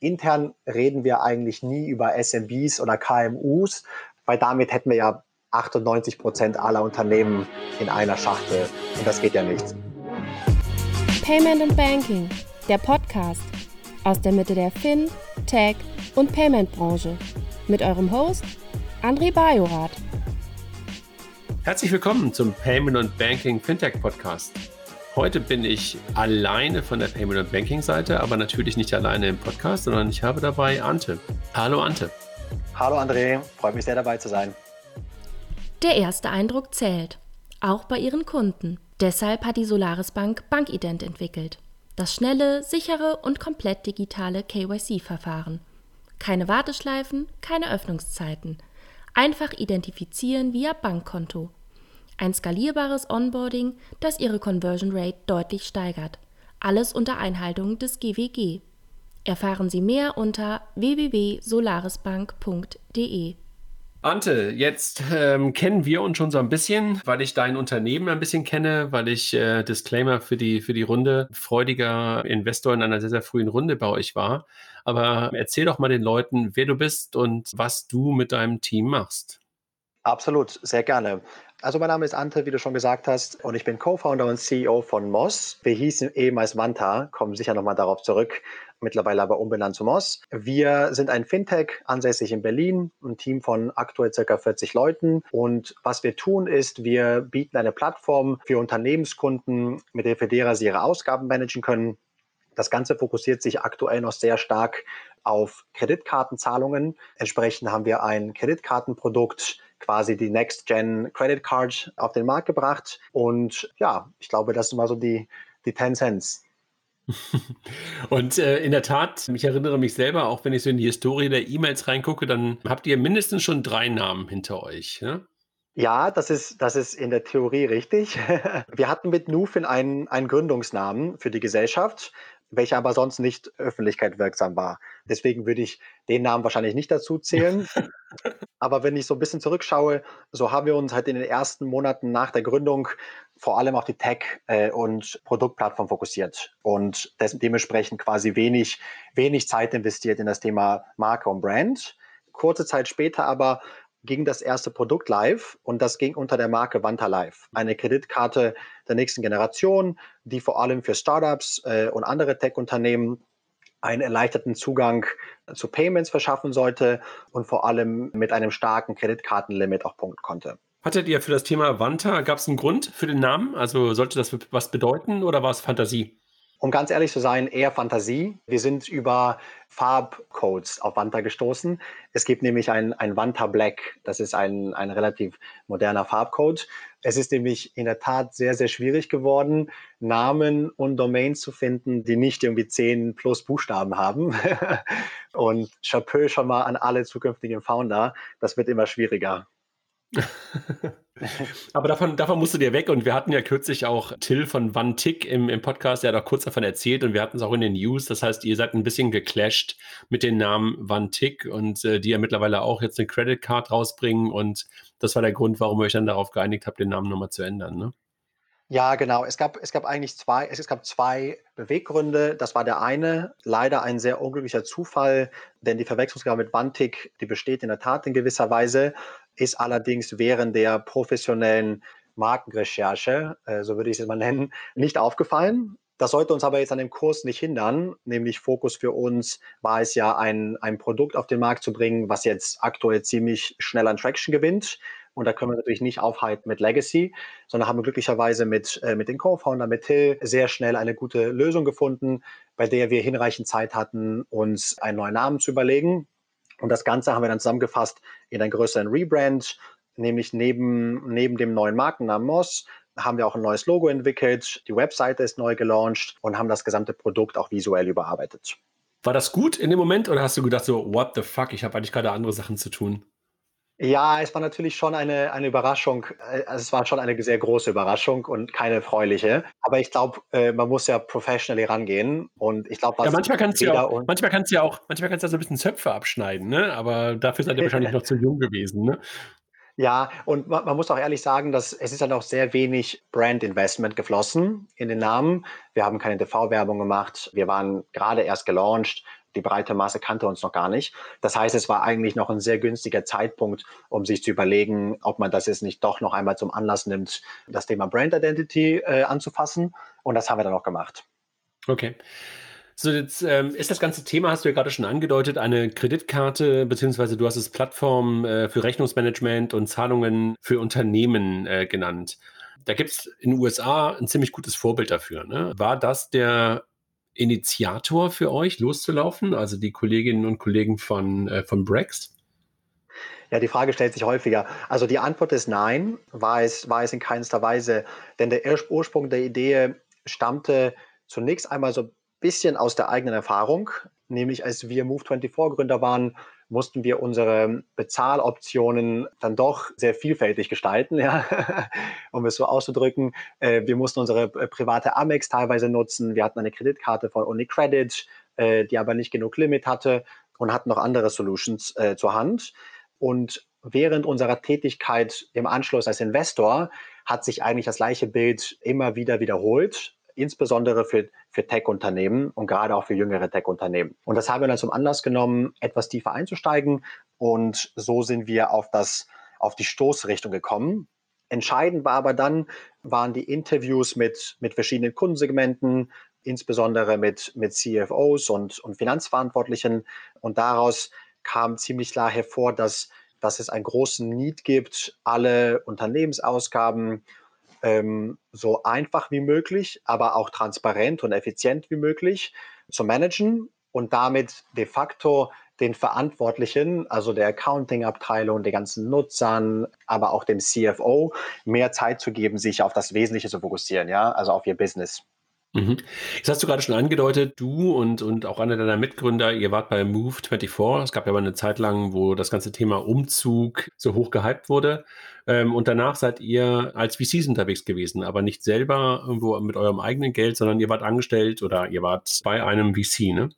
Intern reden wir eigentlich nie über SMBs oder KMUs, weil damit hätten wir ja 98 Prozent aller Unternehmen in einer Schachtel und das geht ja nicht. Payment and Banking, der Podcast aus der Mitte der Fin, Tech und Payment Branche mit eurem Host André Bajorath. Herzlich willkommen zum Payment and Banking Fintech Podcast. Heute bin ich alleine von der Payment und Banking Seite, aber natürlich nicht alleine im Podcast, sondern ich habe dabei Ante. Hallo Ante. Hallo André, freut mich sehr dabei zu sein. Der erste Eindruck zählt, auch bei ihren Kunden. Deshalb hat die Solaris Bank Bankident entwickelt. Das schnelle, sichere und komplett digitale KYC-Verfahren. Keine Warteschleifen, keine Öffnungszeiten. Einfach identifizieren via Bankkonto ein skalierbares Onboarding, das Ihre Conversion Rate deutlich steigert. Alles unter Einhaltung des GWG. Erfahren Sie mehr unter www.solarisbank.de. Ante, jetzt ähm, kennen wir uns schon so ein bisschen, weil ich dein Unternehmen ein bisschen kenne, weil ich äh, Disclaimer für die, für die Runde freudiger Investor in einer sehr, sehr frühen Runde bei euch war. Aber erzähl doch mal den Leuten, wer du bist und was du mit deinem Team machst. Absolut, sehr gerne. Also mein Name ist Ante, wie du schon gesagt hast, und ich bin Co-Founder und CEO von Moss. Wir hießen ehemals Vanta, kommen sicher nochmal darauf zurück, mittlerweile aber umbenannt zu Moss. Wir sind ein Fintech, ansässig in Berlin, ein Team von aktuell circa 40 Leuten. Und was wir tun ist, wir bieten eine Plattform für Unternehmenskunden, mit der derer sie ihre Ausgaben managen können. Das Ganze fokussiert sich aktuell noch sehr stark auf Kreditkartenzahlungen. Entsprechend haben wir ein Kreditkartenprodukt, quasi die Next Gen Credit Card auf den Markt gebracht. Und ja, ich glaube, das sind mal so die, die 10 Cents. Und äh, in der Tat, ich erinnere mich selber, auch wenn ich so in die Historie der E-Mails reingucke, dann habt ihr mindestens schon drei Namen hinter euch. Ne? Ja, das ist, das ist in der Theorie richtig. Wir hatten mit Nufin einen, einen Gründungsnamen für die Gesellschaft welcher aber sonst nicht öffentlichkeitswirksam war. Deswegen würde ich den Namen wahrscheinlich nicht dazu zählen. aber wenn ich so ein bisschen zurückschaue, so haben wir uns halt in den ersten Monaten nach der Gründung vor allem auf die Tech- äh, und Produktplattform fokussiert und dementsprechend quasi wenig, wenig Zeit investiert in das Thema Marke und Brand. Kurze Zeit später aber ging das erste Produkt live und das ging unter der Marke Vanta Live. Eine Kreditkarte der nächsten Generation, die vor allem für Startups äh, und andere Tech-Unternehmen einen erleichterten Zugang zu Payments verschaffen sollte und vor allem mit einem starken Kreditkartenlimit auch punkten konnte. Hattet ihr für das Thema Vanta, gab es einen Grund für den Namen? Also sollte das was bedeuten oder war es Fantasie? Um ganz ehrlich zu sein, eher Fantasie. Wir sind über Farbcodes auf Wanta gestoßen. Es gibt nämlich ein, ein Wanta Black. Das ist ein, ein relativ moderner Farbcode. Es ist nämlich in der Tat sehr, sehr schwierig geworden, Namen und Domains zu finden, die nicht irgendwie zehn plus Buchstaben haben. und Chapeau schon mal an alle zukünftigen Founder. Das wird immer schwieriger. Aber davon, davon musst du dir weg. Und wir hatten ja kürzlich auch Till von Van Tick im, im Podcast, der hat auch kurz davon erzählt und wir hatten es auch in den News. Das heißt, ihr seid ein bisschen geclasht mit dem Namen Van Tick und äh, die ja mittlerweile auch jetzt eine Credit Card rausbringen. Und das war der Grund, warum ihr euch dann darauf geeinigt habt, den Namen nochmal zu ändern. Ne? Ja, genau. Es gab, es gab eigentlich zwei, es gab zwei Beweggründe. Das war der eine, leider ein sehr unglücklicher Zufall, denn die Verwechslungsgabe mit Vantik, die besteht in der Tat in gewisser Weise ist allerdings während der professionellen Markenrecherche, äh, so würde ich es mal nennen, nicht aufgefallen. Das sollte uns aber jetzt an dem Kurs nicht hindern, nämlich Fokus für uns war es ja, ein, ein Produkt auf den Markt zu bringen, was jetzt aktuell ziemlich schnell an Traction gewinnt. Und da können wir natürlich nicht aufhalten mit Legacy, sondern haben glücklicherweise mit, äh, mit den Co-Founder, mit Till, sehr schnell eine gute Lösung gefunden, bei der wir hinreichend Zeit hatten, uns einen neuen Namen zu überlegen. Und das Ganze haben wir dann zusammengefasst in einen größeren Rebrand, nämlich neben, neben dem neuen Markennamen Moss haben wir auch ein neues Logo entwickelt, die Webseite ist neu gelauncht und haben das gesamte Produkt auch visuell überarbeitet. War das gut in dem Moment oder hast du gedacht so, what the fuck, ich habe eigentlich gerade andere Sachen zu tun? Ja, es war natürlich schon eine, eine Überraschung. Äh, also es war schon eine sehr große Überraschung und keine erfreuliche. Aber ich glaube, äh, man muss ja professionally rangehen. Und ich glaube, ja, manchmal kannst du ja auch, manchmal kannst du ja auch, manchmal kannst du ja so ein bisschen Zöpfe abschneiden, ne? Aber dafür seid ihr wahrscheinlich noch zu jung gewesen, ne? Ja, und man, man, muss auch ehrlich sagen, dass es ist ja noch sehr wenig Brand Investment geflossen in den Namen. Wir haben keine TV-Werbung gemacht. Wir waren gerade erst gelauncht. Die breite Masse kannte uns noch gar nicht. Das heißt, es war eigentlich noch ein sehr günstiger Zeitpunkt, um sich zu überlegen, ob man das jetzt nicht doch noch einmal zum Anlass nimmt, das Thema Brand Identity äh, anzufassen. Und das haben wir dann auch gemacht. Okay. So, jetzt ähm, ist das ganze Thema, hast du ja gerade schon angedeutet, eine Kreditkarte, beziehungsweise du hast es Plattform äh, für Rechnungsmanagement und Zahlungen für Unternehmen äh, genannt. Da gibt es in den USA ein ziemlich gutes Vorbild dafür. Ne? War das der Initiator für euch, loszulaufen, also die Kolleginnen und Kollegen von, äh, von Brex? Ja, die Frage stellt sich häufiger. Also die Antwort ist nein, war es, war es in keinster Weise. Denn der Ursprung der Idee stammte zunächst einmal so bisschen aus der eigenen Erfahrung, nämlich als wir Move24-Gründer waren, mussten wir unsere Bezahloptionen dann doch sehr vielfältig gestalten, ja, um es so auszudrücken. Äh, wir mussten unsere äh, private Amex teilweise nutzen. Wir hatten eine Kreditkarte von UniCredit, äh, die aber nicht genug Limit hatte und hatten noch andere Solutions zur Hand. Und während unserer Tätigkeit im Anschluss als Investor hat sich eigentlich das gleiche Bild immer wieder wiederholt insbesondere für, für Tech-Unternehmen und gerade auch für jüngere Tech-Unternehmen. Und das haben wir dann zum Anlass genommen, etwas tiefer einzusteigen. Und so sind wir auf, das, auf die Stoßrichtung gekommen. Entscheidend war aber dann, waren die Interviews mit, mit verschiedenen Kundensegmenten, insbesondere mit, mit CFOs und, und Finanzverantwortlichen. Und daraus kam ziemlich klar hervor, dass, dass es einen großen Need gibt, alle Unternehmensausgaben ähm, so einfach wie möglich, aber auch transparent und effizient wie möglich zu managen und damit de facto den Verantwortlichen, also der Accounting-Abteilung, den ganzen Nutzern, aber auch dem CFO mehr Zeit zu geben, sich auf das Wesentliche zu fokussieren, ja, also auf ihr Business. Mhm. Jetzt hast du gerade schon angedeutet, du und, und auch einer deiner Mitgründer, ihr wart bei Move24. Es gab ja mal eine Zeit lang, wo das ganze Thema Umzug so hoch gehypt wurde. Ähm, und danach seid ihr als VCs unterwegs gewesen, aber nicht selber irgendwo mit eurem eigenen Geld, sondern ihr wart angestellt oder ihr wart bei einem VC, ne?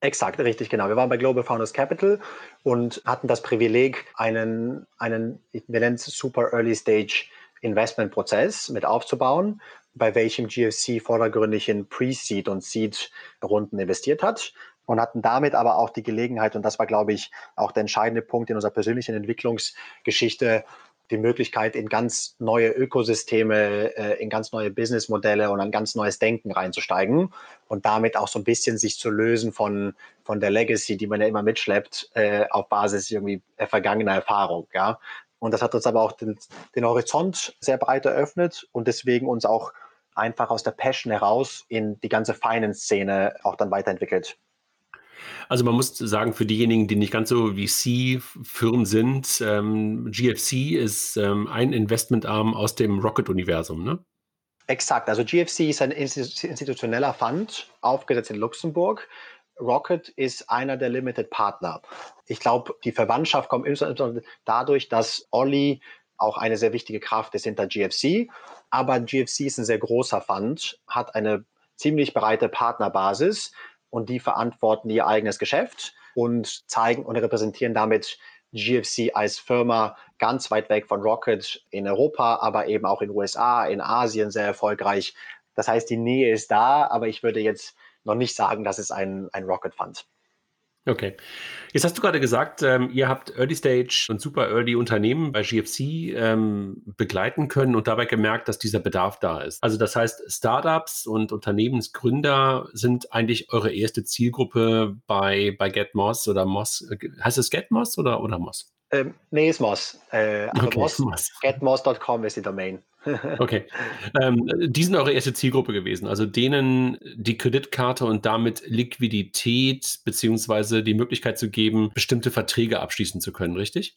Exakt, richtig, genau. Wir waren bei Global Founders Capital und hatten das Privileg, einen, einen wir nennen es Super Early Stage Investment-Prozess mit aufzubauen bei welchem GFC vordergründig in Pre-Seed und Seed-Runden investiert hat und hatten damit aber auch die Gelegenheit, und das war, glaube ich, auch der entscheidende Punkt in unserer persönlichen Entwicklungsgeschichte, die Möglichkeit, in ganz neue Ökosysteme, äh, in ganz neue Businessmodelle und ein ganz neues Denken reinzusteigen und damit auch so ein bisschen sich zu lösen von, von der Legacy, die man ja immer mitschleppt, äh, auf Basis irgendwie vergangener Erfahrung. Ja? Und das hat uns aber auch den, den Horizont sehr breit eröffnet und deswegen uns auch einfach aus der Passion heraus in die ganze Finance-Szene auch dann weiterentwickelt. Also man muss sagen, für diejenigen, die nicht ganz so VC-Firmen sind, ähm, GFC ist ähm, ein Investmentarm aus dem Rocket-Universum, ne? Exakt. Also GFC ist ein institutioneller Fund, aufgesetzt in Luxemburg. Rocket ist einer der Limited Partner. Ich glaube, die Verwandtschaft kommt insbesondere dadurch, dass Olli auch eine sehr wichtige Kraft ist hinter GFC. Aber GFC ist ein sehr großer Fund, hat eine ziemlich breite Partnerbasis und die verantworten ihr eigenes Geschäft und zeigen und repräsentieren damit GFC als Firma ganz weit weg von Rocket in Europa, aber eben auch in USA, in Asien sehr erfolgreich. Das heißt, die Nähe ist da, aber ich würde jetzt noch nicht sagen, dass es ein, ein Rocket Fund. Okay. Jetzt hast du gerade gesagt, ähm, ihr habt Early Stage und Super Early Unternehmen bei GFC ähm, begleiten können und dabei gemerkt, dass dieser Bedarf da ist. Also das heißt, Startups und Unternehmensgründer sind eigentlich eure erste Zielgruppe bei, bei GetMoss oder Moss. Heißt es GetMoss oder, oder Moss? Ähm, nee, ist Moss. Äh, okay, Moss, Moss. Getmoss.com ist die Domain. Okay. Ähm, die sind eure erste Zielgruppe gewesen, also denen die Kreditkarte und damit Liquidität beziehungsweise die Möglichkeit zu geben, bestimmte Verträge abschließen zu können, richtig?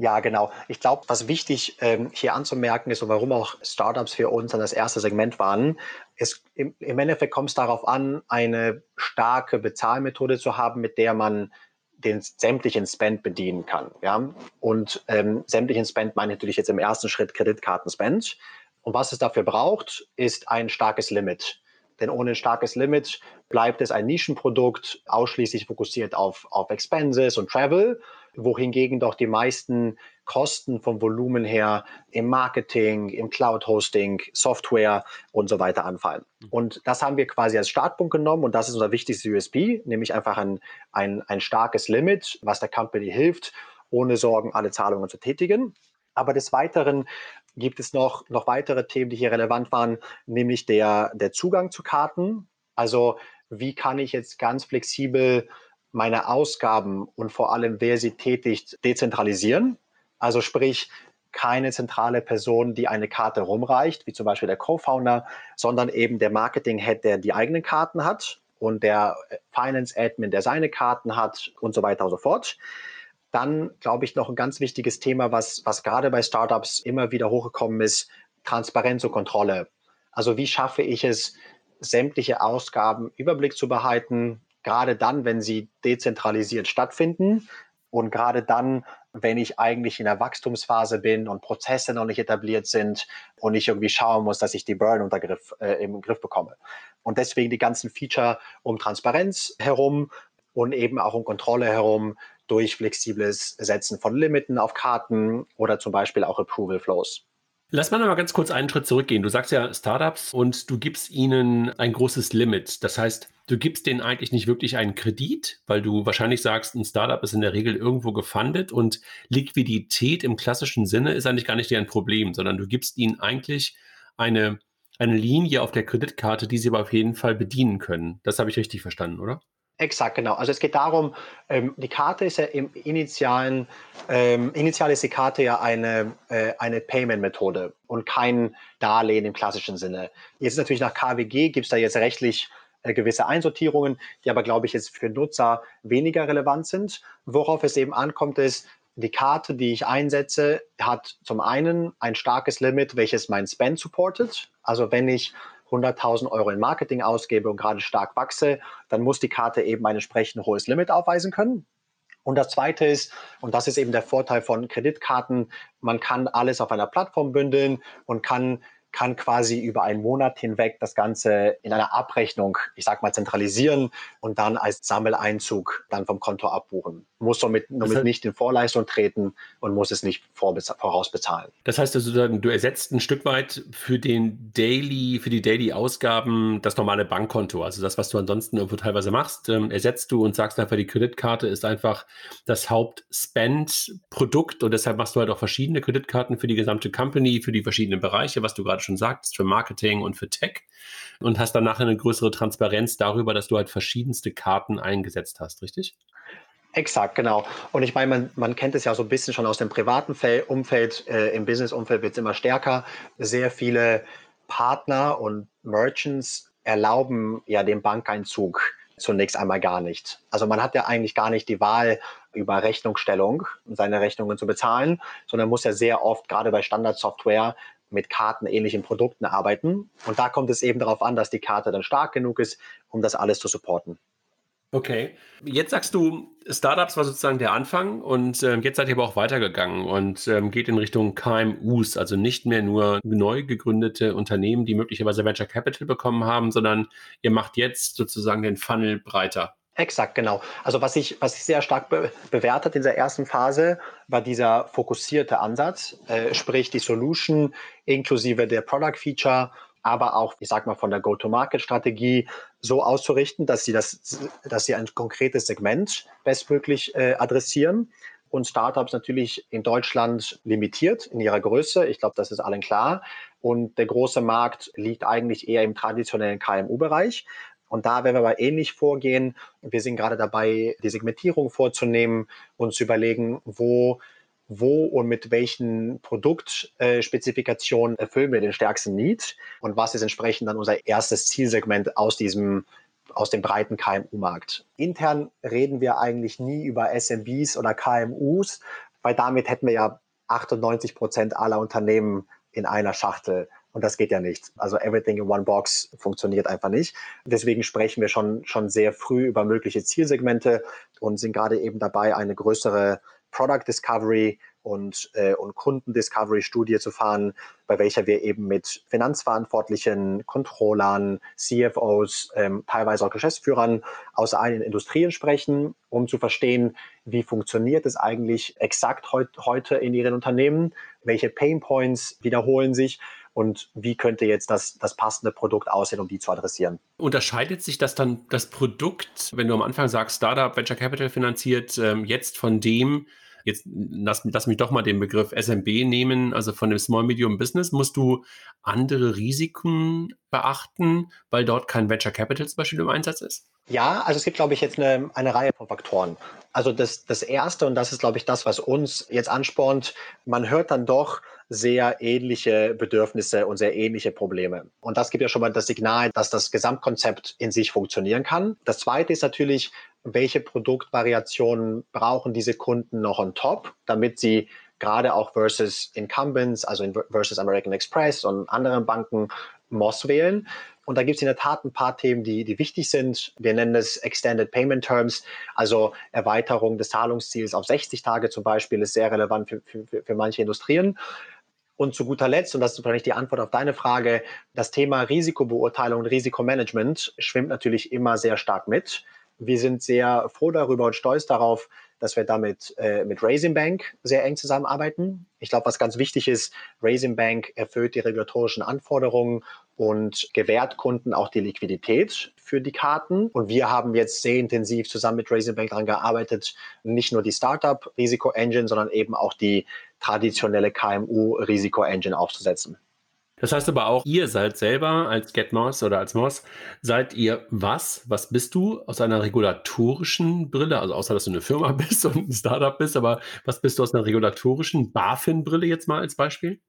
Ja, genau. Ich glaube, was wichtig ähm, hier anzumerken ist und warum auch Startups für uns dann das erste Segment waren, ist im, im Endeffekt kommt es darauf an, eine starke Bezahlmethode zu haben, mit der man den sämtlichen Spend bedienen kann. Ja? Und ähm, sämtlichen Spend meine ich natürlich jetzt im ersten Schritt Kreditkarten-Spend. Und was es dafür braucht, ist ein starkes Limit. Denn ohne ein starkes Limit bleibt es ein Nischenprodukt, ausschließlich fokussiert auf, auf Expenses und Travel, wohingegen doch die meisten Kosten vom Volumen her im Marketing, im Cloud-Hosting, Software und so weiter anfallen. Mhm. Und das haben wir quasi als Startpunkt genommen und das ist unser wichtigstes USP, nämlich einfach ein, ein, ein starkes Limit, was der Company hilft, ohne Sorgen alle Zahlungen zu tätigen. Aber des Weiteren gibt es noch, noch weitere Themen, die hier relevant waren, nämlich der, der Zugang zu Karten. Also wie kann ich jetzt ganz flexibel meine Ausgaben und vor allem, wer sie tätigt, dezentralisieren? Also sprich, keine zentrale Person, die eine Karte rumreicht, wie zum Beispiel der Co-Founder, sondern eben der Marketing-Head, der die eigenen Karten hat und der Finance-Admin, der seine Karten hat und so weiter und so fort. Dann glaube ich noch ein ganz wichtiges Thema, was, was gerade bei Startups immer wieder hochgekommen ist, Transparenz und Kontrolle. Also wie schaffe ich es, sämtliche Ausgaben Überblick zu behalten, gerade dann, wenn sie dezentralisiert stattfinden und gerade dann, wenn ich eigentlich in der Wachstumsphase bin und Prozesse noch nicht etabliert sind und ich irgendwie schauen muss, dass ich die Burn unter Griff, äh, im Griff bekomme. Und deswegen die ganzen Feature um Transparenz herum und eben auch um Kontrolle herum durch flexibles Setzen von Limiten auf Karten oder zum Beispiel auch Approval Flows. Lass mal noch mal ganz kurz einen Schritt zurückgehen. Du sagst ja Startups und du gibst ihnen ein großes Limit. Das heißt, du gibst denen eigentlich nicht wirklich einen Kredit, weil du wahrscheinlich sagst, ein Startup ist in der Regel irgendwo gefundet und Liquidität im klassischen Sinne ist eigentlich gar nicht deren Problem, sondern du gibst ihnen eigentlich eine, eine Linie auf der Kreditkarte, die sie aber auf jeden Fall bedienen können. Das habe ich richtig verstanden, oder? Exakt, genau. Also es geht darum, ähm, die Karte ist ja im initialen, ähm, initial ist die Karte ja eine, äh, eine Payment-Methode und kein Darlehen im klassischen Sinne. Jetzt natürlich nach KWG gibt es da jetzt rechtlich äh, gewisse Einsortierungen, die aber, glaube ich, jetzt für Nutzer weniger relevant sind. Worauf es eben ankommt, ist, die Karte, die ich einsetze, hat zum einen ein starkes Limit, welches mein Spend supportet. Also wenn ich 100.000 Euro in Marketing ausgebe und gerade stark wachse, dann muss die Karte eben ein entsprechend hohes Limit aufweisen können. Und das Zweite ist, und das ist eben der Vorteil von Kreditkarten, man kann alles auf einer Plattform bündeln und kann kann quasi über einen Monat hinweg das Ganze in einer Abrechnung, ich sag mal, zentralisieren und dann als Sammeleinzug dann vom Konto abbuchen. Muss somit, somit nicht in Vorleistung treten und muss es nicht vorausbezahlen. Das heißt also, du ersetzt ein Stück weit für den Daily, für die Daily-Ausgaben das normale Bankkonto. Also das, was du ansonsten irgendwo teilweise machst, ähm, ersetzt du und sagst einfach, die Kreditkarte ist einfach das Haupt-Spend-Produkt und deshalb machst du halt auch verschiedene Kreditkarten für die gesamte Company, für die verschiedenen Bereiche, was du gerade gerade schon sagtest, für Marketing und für Tech und hast dann nachher eine größere Transparenz darüber, dass du halt verschiedenste Karten eingesetzt hast, richtig? Exakt, genau. Und ich meine, man, man kennt es ja so ein bisschen schon aus dem privaten Umfeld, äh, im Business-Umfeld wird es immer stärker. Sehr viele Partner und Merchants erlauben ja den Bankeinzug zunächst einmal gar nicht. Also man hat ja eigentlich gar nicht die Wahl über Rechnungsstellung, seine Rechnungen zu bezahlen, sondern muss ja sehr oft, gerade bei Standardsoftware, mit kartenähnlichen Produkten arbeiten. Und da kommt es eben darauf an, dass die Karte dann stark genug ist, um das alles zu supporten. Okay. Jetzt sagst du, Startups war sozusagen der Anfang und ähm, jetzt seid ihr aber auch weitergegangen und ähm, geht in Richtung KMUs, also nicht mehr nur neu gegründete Unternehmen, die möglicherweise Venture Capital bekommen haben, sondern ihr macht jetzt sozusagen den Funnel breiter. Exakt, genau. Also was ich, was ich sehr stark be bewertet in der ersten Phase, war dieser fokussierte Ansatz, äh, sprich die Solution inklusive der Product Feature, aber auch, ich sag mal, von der Go-to-Market-Strategie so auszurichten, dass sie das, dass sie ein konkretes Segment bestmöglich äh, adressieren und Startups natürlich in Deutschland limitiert in ihrer Größe. Ich glaube, das ist allen klar. Und der große Markt liegt eigentlich eher im traditionellen KMU-Bereich. Und da werden wir aber ähnlich vorgehen. Wir sind gerade dabei, die Segmentierung vorzunehmen und zu überlegen, wo wo und mit welchen Produktspezifikationen erfüllen wir den stärksten Need und was ist entsprechend dann unser erstes Zielsegment aus diesem aus dem breiten KMU-Markt. Intern reden wir eigentlich nie über SMBs oder KMUs, weil damit hätten wir ja 98 Prozent aller Unternehmen in einer Schachtel. Und das geht ja nicht. Also everything in one box funktioniert einfach nicht. Deswegen sprechen wir schon, schon sehr früh über mögliche Zielsegmente und sind gerade eben dabei, eine größere Product Discovery und, äh, und Kundendiscovery-Studie zu fahren, bei welcher wir eben mit Finanzverantwortlichen, Controllern, CFOs, ähm, teilweise auch Geschäftsführern aus allen Industrien sprechen, um zu verstehen, wie funktioniert es eigentlich exakt heut, heute in ihren Unternehmen, welche Pain Points wiederholen sich und wie könnte jetzt das, das passende Produkt aussehen, um die zu adressieren. Unterscheidet sich das dann das Produkt, wenn du am Anfang sagst, Startup, Venture Capital finanziert, ähm, jetzt von dem, jetzt lass, lass mich doch mal den Begriff SMB nehmen, also von dem Small Medium Business, musst du andere Risiken beachten, weil dort kein Venture Capital zum Beispiel im Einsatz ist? Ja, also es gibt, glaube ich, jetzt eine, eine Reihe von Faktoren. Also das, das Erste, und das ist, glaube ich, das, was uns jetzt anspornt, man hört dann doch, sehr ähnliche Bedürfnisse und sehr ähnliche Probleme. Und das gibt ja schon mal das Signal, dass das Gesamtkonzept in sich funktionieren kann. Das Zweite ist natürlich, welche Produktvariationen brauchen diese Kunden noch on top, damit sie gerade auch versus Incumbents, also versus American Express und anderen Banken Moss wählen. Und da gibt es in der Tat ein paar Themen, die, die wichtig sind. Wir nennen es Extended Payment Terms, also Erweiterung des Zahlungsziels auf 60 Tage zum Beispiel, ist sehr relevant für, für, für manche Industrien. Und zu guter Letzt, und das ist wahrscheinlich die Antwort auf deine Frage, das Thema Risikobeurteilung und Risikomanagement schwimmt natürlich immer sehr stark mit. Wir sind sehr froh darüber und stolz darauf, dass wir damit äh, mit Raising Bank sehr eng zusammenarbeiten. Ich glaube, was ganz wichtig ist, Raising Bank erfüllt die regulatorischen Anforderungen und gewährt Kunden auch die Liquidität für die Karten. Und wir haben jetzt sehr intensiv zusammen mit Raising Bank daran gearbeitet, nicht nur die Startup-Risiko-Engine, sondern eben auch die traditionelle KMU-Risiko-Engine aufzusetzen. Das heißt aber auch, ihr seid selber als GetMoss oder als Moss, seid ihr was? Was bist du aus einer regulatorischen Brille? Also außer, dass du eine Firma bist und ein Startup bist, aber was bist du aus einer regulatorischen BaFin-Brille jetzt mal als Beispiel?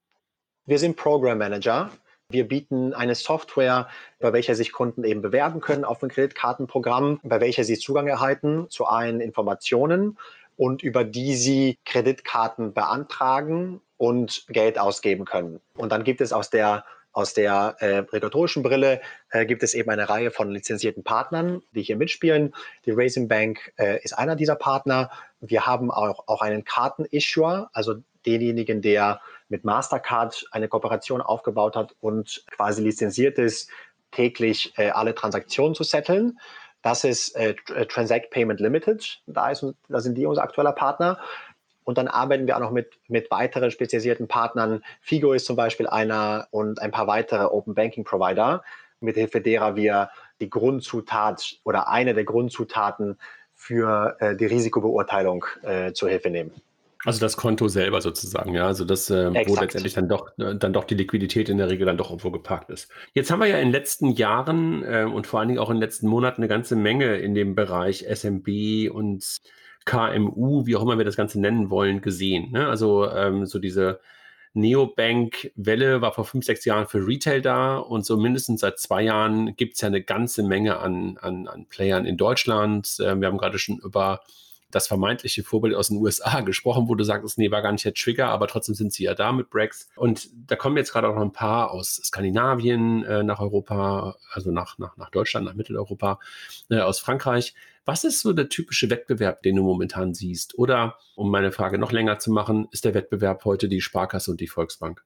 Wir sind Program Manager. Wir bieten eine Software, bei welcher sich Kunden eben bewerben können auf ein Kreditkartenprogramm, bei welcher sie Zugang erhalten zu allen Informationen und über die sie Kreditkarten beantragen und Geld ausgeben können. Und dann gibt es aus der aus der äh, regulatorischen Brille äh, gibt es eben eine Reihe von lizenzierten Partnern, die hier mitspielen. Die Raising Bank äh, ist einer dieser Partner. Wir haben auch, auch einen Kartenissuer, also denjenigen, der mit Mastercard eine Kooperation aufgebaut hat und quasi lizenziert ist, täglich äh, alle Transaktionen zu setteln. Das ist äh, äh, Transact Payment Limited. Da, ist, da sind die unser aktueller Partner. Und dann arbeiten wir auch noch mit, mit weiteren spezialisierten Partnern. Figo ist zum Beispiel einer und ein paar weitere Open Banking Provider, mit Hilfe derer wir die Grundzutat oder eine der Grundzutaten für äh, die Risikobeurteilung äh, zur Hilfe nehmen. Also das Konto selber sozusagen, ja. Also das, äh, wo letztendlich dann doch, äh, dann doch die Liquidität in der Regel dann doch irgendwo geparkt ist. Jetzt haben wir ja in den letzten Jahren äh, und vor allen Dingen auch in den letzten Monaten eine ganze Menge in dem Bereich SMB und KMU, wie auch immer wir das Ganze nennen wollen, gesehen. Ne? Also ähm, so diese Neobank-Welle war vor fünf, sechs Jahren für Retail da und so mindestens seit zwei Jahren gibt es ja eine ganze Menge an, an, an Playern in Deutschland. Äh, wir haben gerade schon über das vermeintliche Vorbild aus den USA gesprochen, wo du sagst, nee, war gar nicht der Trigger, aber trotzdem sind sie ja da mit Brex. Und da kommen jetzt gerade auch noch ein paar aus Skandinavien äh, nach Europa, also nach, nach, nach Deutschland, nach Mitteleuropa, äh, aus Frankreich. Was ist so der typische Wettbewerb, den du momentan siehst? Oder, um meine Frage noch länger zu machen, ist der Wettbewerb heute die Sparkasse und die Volksbank?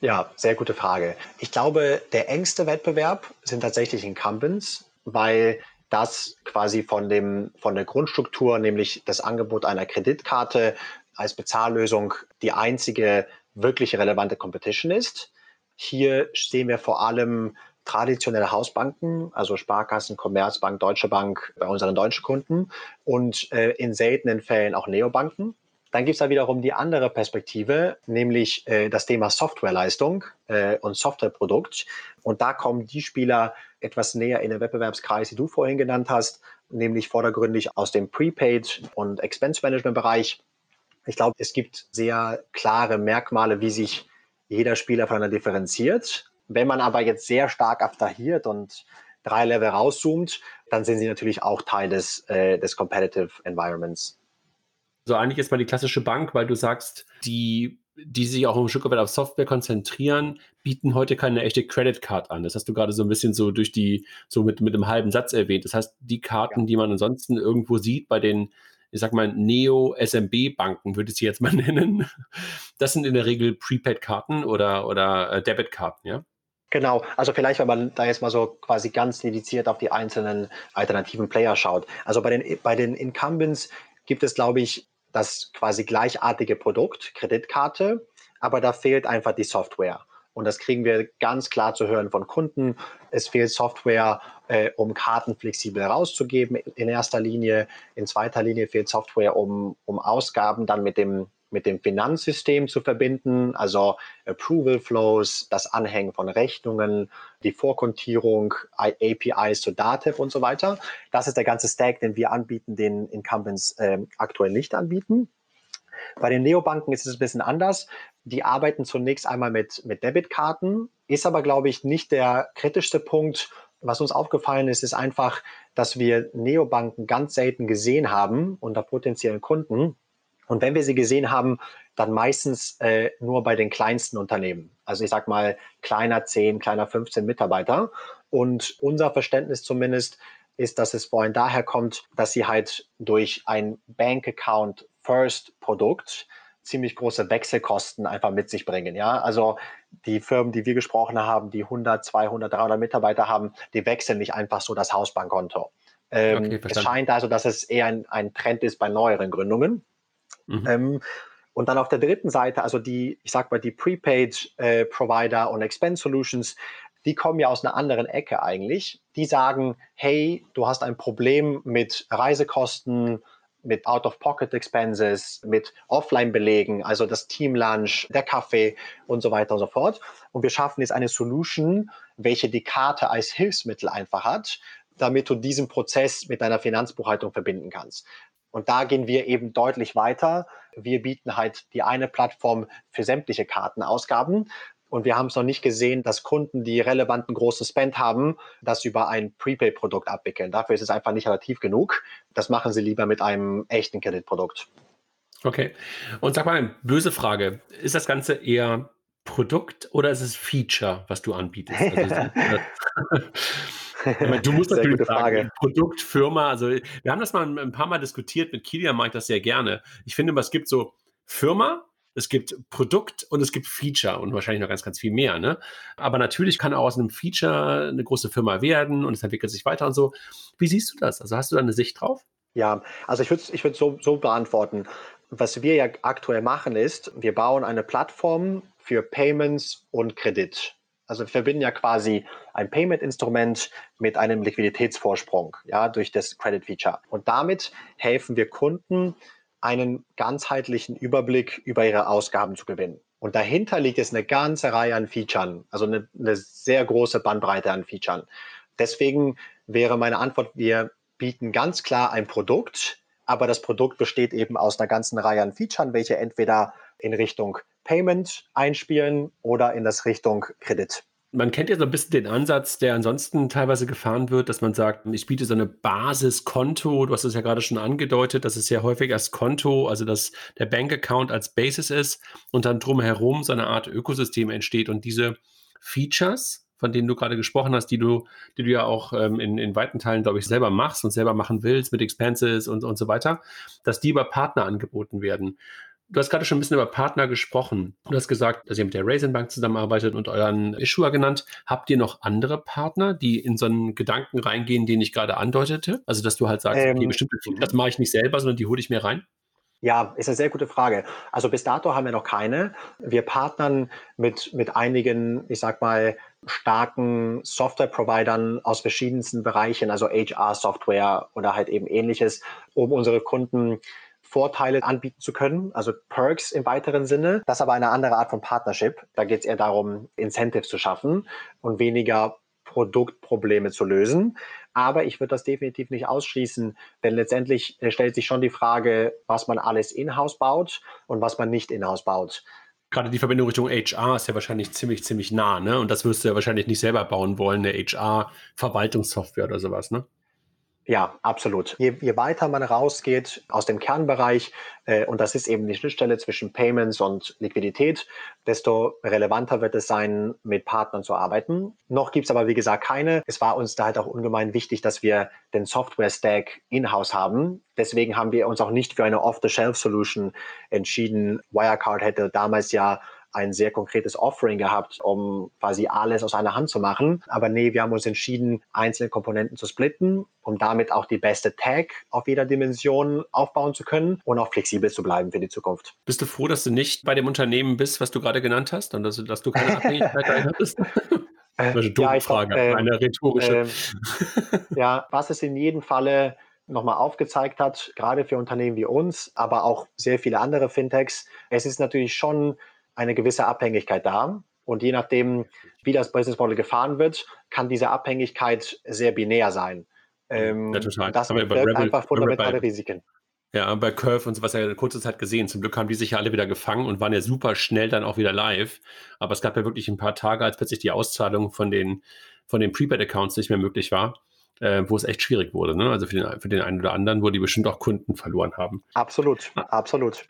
Ja, sehr gute Frage. Ich glaube, der engste Wettbewerb sind tatsächlich Incumbents, weil das quasi von, dem, von der Grundstruktur, nämlich das Angebot einer Kreditkarte als Bezahllösung, die einzige wirklich relevante Competition ist. Hier sehen wir vor allem traditionelle Hausbanken, also Sparkassen, Commerzbank, Deutsche Bank bei unseren deutschen Kunden und äh, in seltenen Fällen auch Neobanken. Dann gibt es da wiederum die andere Perspektive, nämlich äh, das Thema Softwareleistung äh, und Softwareprodukt. Und da kommen die Spieler etwas näher in den Wettbewerbskreis, die du vorhin genannt hast, nämlich vordergründig aus dem Prepaid- und Expense-Management-Bereich. Ich glaube, es gibt sehr klare Merkmale, wie sich jeder Spieler voneinander differenziert. Wenn man aber jetzt sehr stark abstrahiert und drei Level rauszoomt, dann sind sie natürlich auch Teil des, äh, des Competitive Environments. So eigentlich ist mal die klassische Bank, weil du sagst, die, die sich auch ein Stück weit auf Software konzentrieren, bieten heute keine echte Credit Card an. Das hast du gerade so ein bisschen so durch die, so mit, mit einem halben Satz erwähnt. Das heißt, die Karten, ja. die man ansonsten irgendwo sieht bei den ich sag mal, Neo-SMB-Banken, würde ich sie jetzt mal nennen. Das sind in der Regel Prepaid-Karten oder, oder äh, Debit-Karten, ja? Genau, also vielleicht, wenn man da jetzt mal so quasi ganz dediziert auf die einzelnen alternativen Player schaut. Also bei den, bei den Incumbents gibt es, glaube ich, das quasi gleichartige Produkt, Kreditkarte, aber da fehlt einfach die Software. Und das kriegen wir ganz klar zu hören von Kunden. Es fehlt Software, äh, um Karten flexibel herauszugeben in erster Linie. In zweiter Linie fehlt Software, um, um Ausgaben dann mit dem mit dem Finanzsystem zu verbinden, also Approval Flows, das Anhängen von Rechnungen, die Vorkontierung, APIs zu Datev und so weiter. Das ist der ganze Stack, den wir anbieten, den Incumbents äh, aktuell nicht anbieten. Bei den Neobanken ist es ein bisschen anders. Die arbeiten zunächst einmal mit, mit Debitkarten, ist aber, glaube ich, nicht der kritischste Punkt. Was uns aufgefallen ist, ist einfach, dass wir Neobanken ganz selten gesehen haben unter potenziellen Kunden, und wenn wir sie gesehen haben, dann meistens äh, nur bei den kleinsten Unternehmen. Also ich sag mal kleiner 10, kleiner 15 Mitarbeiter. Und unser Verständnis zumindest ist, dass es vorhin daher kommt, dass sie halt durch ein Bank Account First Produkt ziemlich große Wechselkosten einfach mit sich bringen. Ja, also die Firmen, die wir gesprochen haben, die 100, 200, 300 Mitarbeiter haben, die wechseln nicht einfach so das Hausbankkonto. Ähm, okay, es scheint also, dass es eher ein, ein Trend ist bei neueren Gründungen. Mhm. Ähm, und dann auf der dritten Seite, also die, ich sag mal, die Prepaid-Provider äh, und Expense Solutions, die kommen ja aus einer anderen Ecke eigentlich. Die sagen, hey, du hast ein Problem mit Reisekosten, mit Out-of-Pocket-Expenses, mit Offline-Belegen, also das Team-Lunch, der Kaffee und so weiter und so fort. Und wir schaffen jetzt eine Solution, welche die Karte als Hilfsmittel einfach hat, damit du diesen Prozess mit deiner Finanzbuchhaltung verbinden kannst. Und da gehen wir eben deutlich weiter. Wir bieten halt die eine Plattform für sämtliche Kartenausgaben. Und wir haben es noch nicht gesehen, dass Kunden, die relevanten großen Spend haben, das über ein Prepaid-Produkt abwickeln. Dafür ist es einfach nicht relativ genug. Das machen sie lieber mit einem echten Kreditprodukt. Okay. Und sag mal, böse Frage. Ist das Ganze eher Produkt oder ist es Feature, was du anbietest? Also, du musst natürlich sagen, Frage. Produkt, Firma, also wir haben das mal ein paar Mal diskutiert, mit Kilian mag ich das sehr gerne. Ich finde, es gibt so Firma, es gibt Produkt und es gibt Feature und wahrscheinlich noch ganz, ganz viel mehr. Ne? Aber natürlich kann auch aus einem Feature eine große Firma werden und es entwickelt sich weiter und so. Wie siehst du das? Also hast du da eine Sicht drauf? Ja, also ich würde es ich würd so, so beantworten. Was wir ja aktuell machen ist, wir bauen eine Plattform für Payments und Kredit. Also wir verbinden ja quasi ein Payment-Instrument mit einem Liquiditätsvorsprung, ja, durch das Credit Feature. Und damit helfen wir Kunden, einen ganzheitlichen Überblick über ihre Ausgaben zu gewinnen. Und dahinter liegt jetzt eine ganze Reihe an Features, also eine, eine sehr große Bandbreite an Features. Deswegen wäre meine Antwort, wir bieten ganz klar ein Produkt, aber das Produkt besteht eben aus einer ganzen Reihe an Features, welche entweder in Richtung Payment einspielen oder in das Richtung Kredit. Man kennt ja so ein bisschen den Ansatz, der ansonsten teilweise gefahren wird, dass man sagt, ich biete so eine Basiskonto. Du hast es ja gerade schon angedeutet, dass es sehr häufig als Konto, also dass der Bankaccount als Basis ist und dann drumherum so eine Art Ökosystem entsteht und diese Features, von denen du gerade gesprochen hast, die du, die du ja auch ähm, in, in weiten Teilen, glaube ich, selber machst und selber machen willst mit Expenses und, und so weiter, dass die über Partner angeboten werden. Du hast gerade schon ein bisschen über Partner gesprochen. Du hast gesagt, dass ihr mit der Raisin Bank zusammenarbeitet und euren Issuer genannt. Habt ihr noch andere Partner, die in so einen Gedanken reingehen, den ich gerade andeutete? Also, dass du halt sagst, ähm, okay, bestimmte das mache ich nicht selber, sondern die hole ich mir rein? Ja, ist eine sehr gute Frage. Also bis dato haben wir noch keine. Wir partnern mit, mit einigen, ich sag mal, starken Software-Providern aus verschiedensten Bereichen, also HR-Software oder halt eben ähnliches, um unsere Kunden Vorteile anbieten zu können, also Perks im weiteren Sinne. Das ist aber eine andere Art von Partnership. Da geht es eher darum, Incentives zu schaffen und weniger Produktprobleme zu lösen. Aber ich würde das definitiv nicht ausschließen, denn letztendlich äh, stellt sich schon die Frage, was man alles in-house baut und was man nicht in-house baut. Gerade die Verbindung Richtung HR ist ja wahrscheinlich ziemlich, ziemlich nah, ne? Und das wirst du ja wahrscheinlich nicht selber bauen wollen, eine HR-Verwaltungssoftware oder sowas, ne? Ja, absolut. Je, je, weiter man rausgeht aus dem Kernbereich, äh, und das ist eben die Schnittstelle zwischen Payments und Liquidität, desto relevanter wird es sein, mit Partnern zu arbeiten. Noch gibt es aber, wie gesagt, keine. Es war uns da halt auch ungemein wichtig, dass wir den Software-Stack in-house haben. Deswegen haben wir uns auch nicht für eine Off-the-Shelf-Solution entschieden. Wirecard hätte damals ja ein sehr konkretes Offering gehabt, um quasi alles aus einer Hand zu machen. Aber nee, wir haben uns entschieden, einzelne Komponenten zu splitten, um damit auch die beste Tag auf jeder Dimension aufbauen zu können und auch flexibel zu bleiben für die Zukunft. Bist du froh, dass du nicht bei dem Unternehmen bist, was du gerade genannt hast und dass, dass du keine Abhängigkeit hattest? Äh, eine ja, Frage, glaub, äh, eine rhetorische. Äh, ja, was es in jedem Falle nochmal aufgezeigt hat, gerade für Unternehmen wie uns, aber auch sehr viele andere Fintechs, es ist natürlich schon eine gewisse Abhängigkeit da. Und je nachdem, wie das Business Model gefahren wird, kann diese Abhängigkeit sehr binär sein. Ähm, ja, total. Das birgt einfach fundamentale Risiken. Ja, bei Curve und so was ja eine kurze Zeit gesehen. Zum Glück haben die sich ja alle wieder gefangen und waren ja super schnell dann auch wieder live. Aber es gab ja wirklich ein paar Tage, als plötzlich die Auszahlung von den, von den Prepaid-Accounts nicht mehr möglich war. Äh, wo es echt schwierig wurde. Ne? Also für den, für den einen oder anderen, wo die bestimmt auch Kunden verloren haben. Absolut, absolut.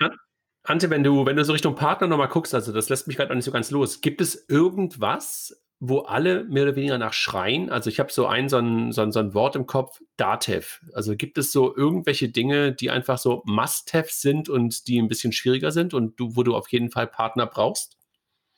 Ante, wenn du, wenn du so Richtung Partner nochmal guckst, also das lässt mich gerade noch nicht so ganz los. Gibt es irgendwas, wo alle mehr oder weniger nach schreien? Also ich habe so ein, so ein, so ein, so ein Wort im Kopf, Datev. Also gibt es so irgendwelche Dinge, die einfach so Must-Have sind und die ein bisschen schwieriger sind und du, wo du auf jeden Fall Partner brauchst?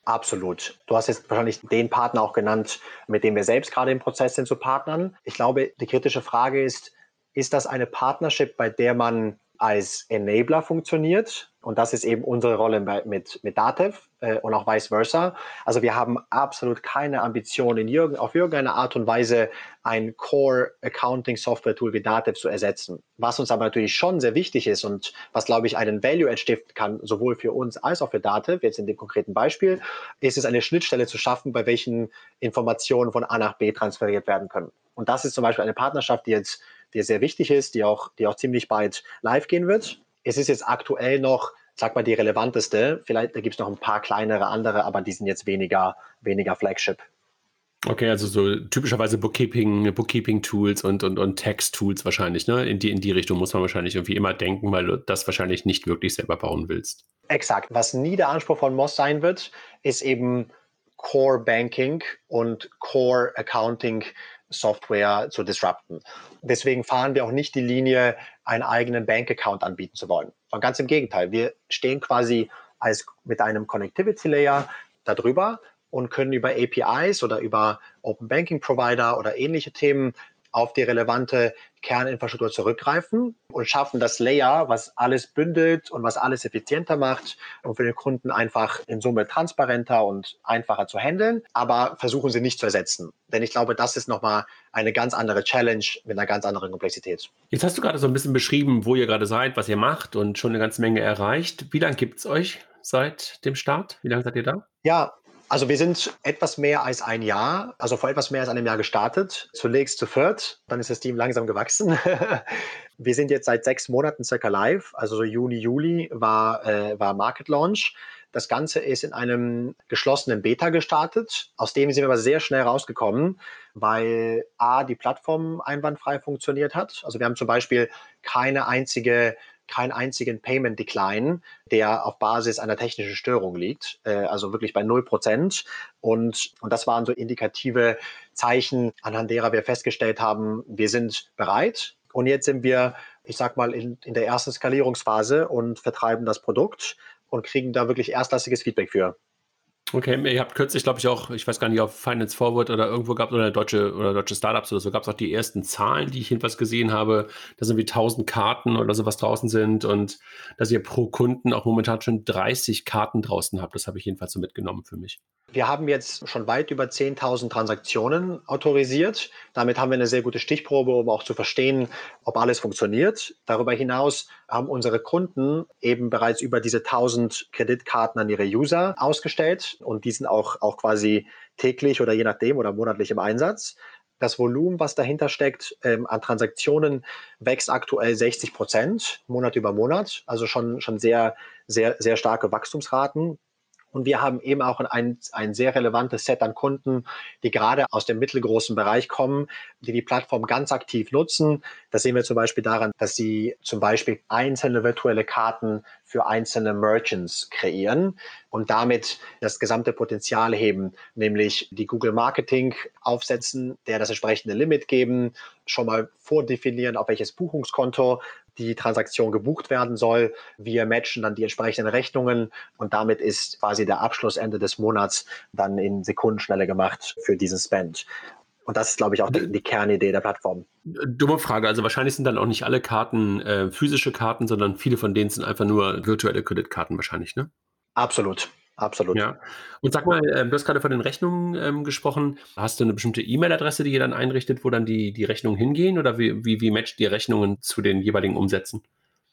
Absolut. Du hast jetzt wahrscheinlich den Partner auch genannt, mit dem wir selbst gerade im Prozess sind zu partnern. Ich glaube, die kritische Frage ist, ist das eine Partnership, bei der man als Enabler funktioniert. Und das ist eben unsere Rolle mit, mit Datev äh, und auch vice versa. Also wir haben absolut keine Ambition, in irgend, auf irgendeine Art und Weise ein Core Accounting Software Tool wie Datev zu ersetzen. Was uns aber natürlich schon sehr wichtig ist und was, glaube ich, einen Value entstiften kann, sowohl für uns als auch für Datev, jetzt in dem konkreten Beispiel, ist es eine Schnittstelle zu schaffen, bei welchen Informationen von A nach B transferiert werden können. Und das ist zum Beispiel eine Partnerschaft, die jetzt die sehr wichtig ist, die auch, die auch ziemlich bald live gehen wird. Es ist jetzt aktuell noch, sag mal, die relevanteste. Vielleicht da gibt es noch ein paar kleinere andere, aber die sind jetzt weniger, weniger Flagship. Okay, also so typischerweise Bookkeeping, Bookkeeping-Tools und, und, und Text-Tools wahrscheinlich, ne? In die, in die Richtung muss man wahrscheinlich irgendwie immer denken, weil du das wahrscheinlich nicht wirklich selber bauen willst. Exakt. Was nie der Anspruch von Moss sein wird, ist eben Core Banking und Core Accounting Software zu disrupten. Deswegen fahren wir auch nicht die Linie, einen eigenen Bankaccount anbieten zu wollen. Und ganz im Gegenteil, wir stehen quasi als mit einem Connectivity Layer darüber und können über APIs oder über Open Banking Provider oder ähnliche Themen auf die relevante Kerninfrastruktur zurückgreifen und schaffen das Layer, was alles bündelt und was alles effizienter macht und für den Kunden einfach in Summe transparenter und einfacher zu handeln, aber versuchen sie nicht zu ersetzen. Denn ich glaube, das ist nochmal eine ganz andere Challenge mit einer ganz anderen Komplexität. Jetzt hast du gerade so ein bisschen beschrieben, wo ihr gerade seid, was ihr macht und schon eine ganze Menge erreicht. Wie lange gibt es euch seit dem Start? Wie lange seid ihr da? Ja, also wir sind etwas mehr als ein Jahr, also vor etwas mehr als einem Jahr gestartet. Zunächst zu viert, dann ist das Team langsam gewachsen. wir sind jetzt seit sechs Monaten circa live, also so Juni, Juli war, äh, war Market Launch. Das Ganze ist in einem geschlossenen Beta gestartet. Aus dem sind wir aber sehr schnell rausgekommen, weil A, die Plattform einwandfrei funktioniert hat. Also wir haben zum Beispiel keine einzige keinen einzigen Payment Decline, der auf Basis einer technischen Störung liegt, äh, also wirklich bei 0 Prozent. Und, und das waren so indikative Zeichen, anhand derer wir festgestellt haben, wir sind bereit. Und jetzt sind wir, ich sag mal, in, in der ersten Skalierungsphase und vertreiben das Produkt und kriegen da wirklich erstklassiges Feedback für. Okay, ihr habt kürzlich, glaube ich, auch, ich weiß gar nicht, auf Finance Forward oder irgendwo gab es oder deutsche oder deutsche Startups oder so, gab es auch die ersten Zahlen, die ich jedenfalls gesehen habe, dass irgendwie 1000 Karten oder sowas draußen sind und dass ihr pro Kunden auch momentan schon 30 Karten draußen habt. Das habe ich jedenfalls so mitgenommen für mich. Wir haben jetzt schon weit über 10.000 Transaktionen autorisiert. Damit haben wir eine sehr gute Stichprobe, um auch zu verstehen, ob alles funktioniert. Darüber hinaus haben unsere Kunden eben bereits über diese 1000 Kreditkarten an ihre User ausgestellt und die sind auch, auch quasi täglich oder je nachdem oder monatlich im Einsatz. Das Volumen, was dahinter steckt, ähm, an Transaktionen wächst aktuell 60 Prozent Monat über Monat, also schon, schon sehr, sehr, sehr starke Wachstumsraten. Und wir haben eben auch ein, ein sehr relevantes Set an Kunden, die gerade aus dem mittelgroßen Bereich kommen, die die Plattform ganz aktiv nutzen. Das sehen wir zum Beispiel daran, dass sie zum Beispiel einzelne virtuelle Karten für einzelne Merchants kreieren und damit das gesamte Potenzial heben, nämlich die Google Marketing aufsetzen, der das entsprechende Limit geben, schon mal vordefinieren, auf welches Buchungskonto die Transaktion gebucht werden soll. Wir matchen dann die entsprechenden Rechnungen und damit ist quasi der Abschluss Ende des Monats dann in Sekundenschnelle gemacht für diesen Spend. Und das ist, glaube ich, auch die, die, Kernidee der Plattform. Dumme Frage. Also wahrscheinlich sind dann auch nicht alle Karten äh, physische Karten, sondern viele von denen sind einfach nur virtuelle Kreditkarten wahrscheinlich, ne? Absolut. Absolut. Ja. Und sag mal, äh, du hast gerade von den Rechnungen ähm, gesprochen. Hast du eine bestimmte E-Mail-Adresse, die ihr dann einrichtet, wo dann die, die Rechnungen hingehen? Oder wie, wie, wie matcht ihr Rechnungen zu den jeweiligen Umsätzen?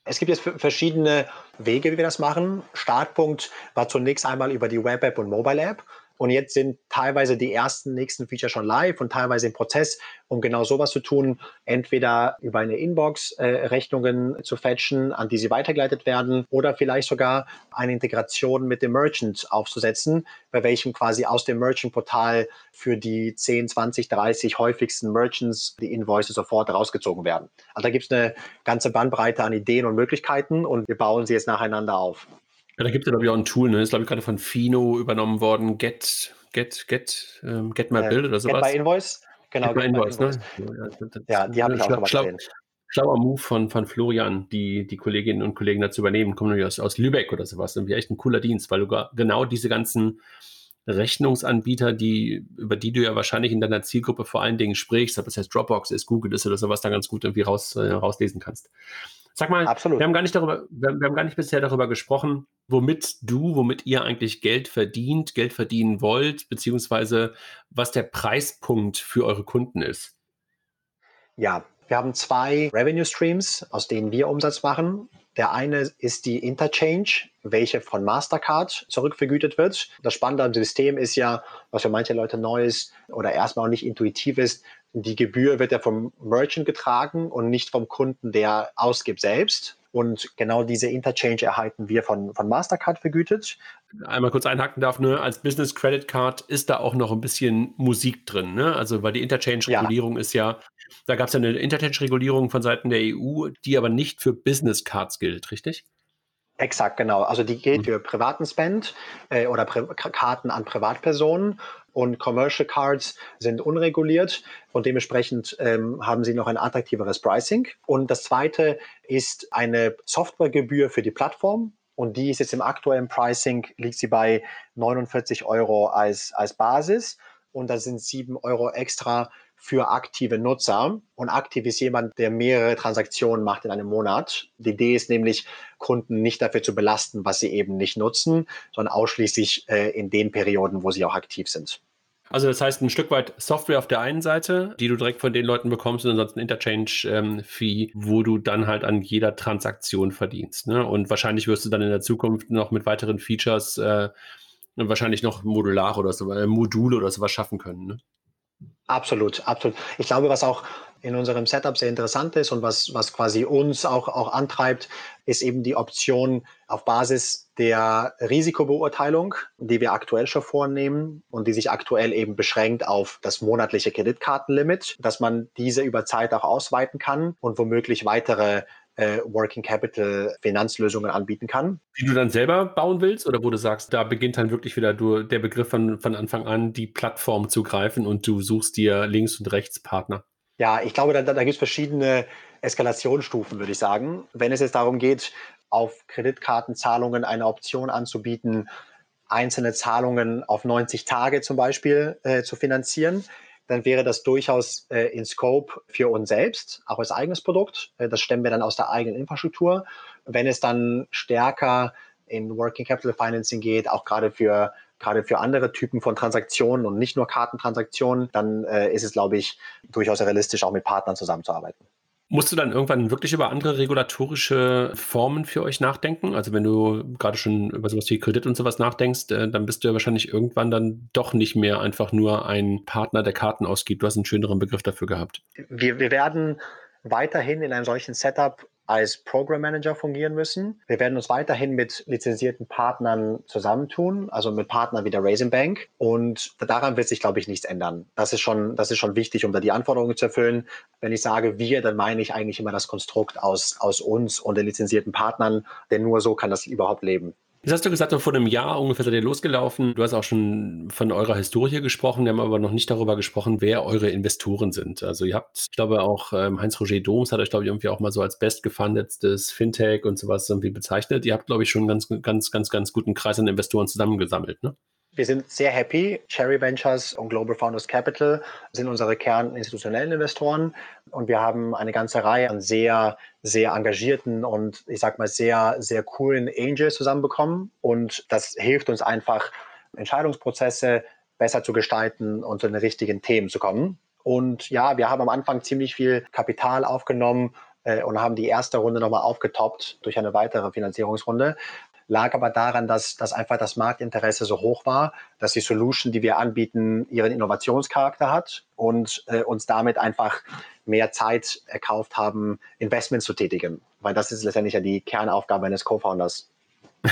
Es gibt jetzt verschiedene Wege, wie wir das machen. Startpunkt war zunächst einmal über die Web-App und Mobile-App. Und jetzt sind teilweise die ersten nächsten Feature schon live und teilweise im Prozess, um genau sowas zu tun, entweder über eine Inbox äh, Rechnungen zu fetchen, an die sie weitergeleitet werden, oder vielleicht sogar eine Integration mit dem Merchant aufzusetzen, bei welchem quasi aus dem Merchant-Portal für die 10, 20, 30 häufigsten Merchants die Invoices sofort rausgezogen werden. Also da gibt es eine ganze Bandbreite an Ideen und Möglichkeiten und wir bauen sie jetzt nacheinander auf. Ja, da gibt es ja, glaube ich, auch ein Tool, ne? Das ist, glaube ich, gerade von Fino übernommen worden. Get, Get, Get, ähm, Get My Bill oder sowas. Get My Invoice. Genau, Get, Get My Invoice, ne? Ja, die habe ich auch schon mal Schlauer Move von, von Florian, die, die Kolleginnen und Kollegen dazu übernehmen, kommen nämlich aus, aus Lübeck oder sowas. Irgendwie echt ein cooler Dienst, weil du genau diese ganzen Rechnungsanbieter, die, über die du ja wahrscheinlich in deiner Zielgruppe vor allen Dingen sprichst, ob es jetzt Dropbox ist, Google ist oder sowas, da ganz gut irgendwie raus, äh, rauslesen kannst. Sag mal, Absolut. wir haben gar nicht darüber, wir, wir, haben gar nicht bisher darüber gesprochen, womit du, womit ihr eigentlich Geld verdient, Geld verdienen wollt, beziehungsweise was der Preispunkt für eure Kunden ist. Ja, wir haben zwei Revenue Streams, aus denen wir Umsatz machen. Der eine ist die Interchange, welche von Mastercard zurückvergütet wird. Das Spannende am System ist ja, was für manche Leute neu ist oder erstmal auch nicht intuitiv ist, die Gebühr wird ja vom Merchant getragen und nicht vom Kunden, der ausgibt selbst. Und genau diese Interchange erhalten wir von, von Mastercard vergütet. Einmal kurz einhaken darf, ne? als Business Credit Card ist da auch noch ein bisschen Musik drin. Ne? Also, weil die Interchange-Regulierung ja. ist ja, da gab es ja eine Interchange-Regulierung von Seiten der EU, die aber nicht für Business Cards gilt, richtig? Exakt, genau. Also die gilt mhm. für privaten Spend äh, oder Pri Karten an Privatpersonen und Commercial Cards sind unreguliert und dementsprechend ähm, haben sie noch ein attraktiveres Pricing. Und das zweite ist eine Softwaregebühr für die Plattform. Und die ist jetzt im aktuellen Pricing, liegt sie bei 49 Euro als, als Basis. Und da sind 7 Euro extra für aktive Nutzer. Und aktiv ist jemand, der mehrere Transaktionen macht in einem Monat. Die Idee ist nämlich, Kunden nicht dafür zu belasten, was sie eben nicht nutzen, sondern ausschließlich äh, in den Perioden, wo sie auch aktiv sind. Also das heißt ein Stück weit Software auf der einen Seite, die du direkt von den Leuten bekommst und ansonsten Interchange-Fee, ähm, wo du dann halt an jeder Transaktion verdienst. Ne? Und wahrscheinlich wirst du dann in der Zukunft noch mit weiteren Features äh, wahrscheinlich noch modular oder so, äh, Module oder sowas schaffen können. Ne? Absolut, absolut. Ich glaube, was auch in unserem Setup sehr interessant ist und was, was quasi uns auch, auch antreibt, ist eben die Option auf Basis der Risikobeurteilung, die wir aktuell schon vornehmen und die sich aktuell eben beschränkt auf das monatliche Kreditkartenlimit, dass man diese über Zeit auch ausweiten kann und womöglich weitere äh, Working Capital Finanzlösungen anbieten kann. Die du dann selber bauen willst oder wo du sagst, da beginnt dann wirklich wieder du, der Begriff von, von Anfang an, die Plattform zu greifen und du suchst dir links und rechts Partner? Ja, ich glaube, da, da gibt es verschiedene Eskalationsstufen, würde ich sagen. Wenn es jetzt darum geht, auf Kreditkartenzahlungen eine Option anzubieten, einzelne Zahlungen auf 90 Tage zum Beispiel äh, zu finanzieren, dann wäre das durchaus äh, in Scope für uns selbst, auch als eigenes Produkt. Äh, das stemmen wir dann aus der eigenen Infrastruktur. Wenn es dann stärker in Working Capital Financing geht, auch gerade für gerade für andere Typen von Transaktionen und nicht nur Kartentransaktionen, dann äh, ist es, glaube ich, durchaus realistisch, auch mit Partnern zusammenzuarbeiten. Musst du dann irgendwann wirklich über andere regulatorische Formen für euch nachdenken? Also wenn du gerade schon über sowas wie Kredit und sowas nachdenkst, äh, dann bist du ja wahrscheinlich irgendwann dann doch nicht mehr einfach nur ein Partner, der Karten ausgibt. Du hast einen schöneren Begriff dafür gehabt. Wir, wir werden weiterhin in einem solchen Setup als Program Manager fungieren müssen. Wir werden uns weiterhin mit lizenzierten Partnern zusammentun, also mit Partnern wie der Raisin Bank. Und daran wird sich, glaube ich, nichts ändern. Das ist schon, das ist schon wichtig, um da die Anforderungen zu erfüllen. Wenn ich sage wir, dann meine ich eigentlich immer das Konstrukt aus, aus uns und den lizenzierten Partnern, denn nur so kann das überhaupt leben. Jetzt hast du gesagt, vor einem Jahr ungefähr seid ihr losgelaufen. Du hast auch schon von eurer Historie gesprochen. Wir haben aber noch nicht darüber gesprochen, wer eure Investoren sind. Also ihr habt, ich glaube auch ähm, Heinz-Roger Doms hat euch, glaube ich, irgendwie auch mal so als bestgefundetstes Fintech und sowas irgendwie bezeichnet. Ihr habt, glaube ich, schon einen ganz, ganz, ganz, ganz guten Kreis an Investoren zusammengesammelt, ne? Wir sind sehr happy. Cherry Ventures und Global Founders Capital sind unsere kerninstitutionellen Investoren. Und wir haben eine ganze Reihe an sehr, sehr engagierten und ich sag mal sehr, sehr coolen Angels zusammenbekommen. Und das hilft uns einfach, Entscheidungsprozesse besser zu gestalten und zu den richtigen Themen zu kommen. Und ja, wir haben am Anfang ziemlich viel Kapital aufgenommen äh, und haben die erste Runde nochmal aufgetoppt durch eine weitere Finanzierungsrunde lag aber daran, dass, dass einfach das Marktinteresse so hoch war, dass die Solution, die wir anbieten, ihren Innovationscharakter hat und äh, uns damit einfach mehr Zeit erkauft haben, Investments zu tätigen. Weil das ist letztendlich ja die Kernaufgabe eines Co-Founders.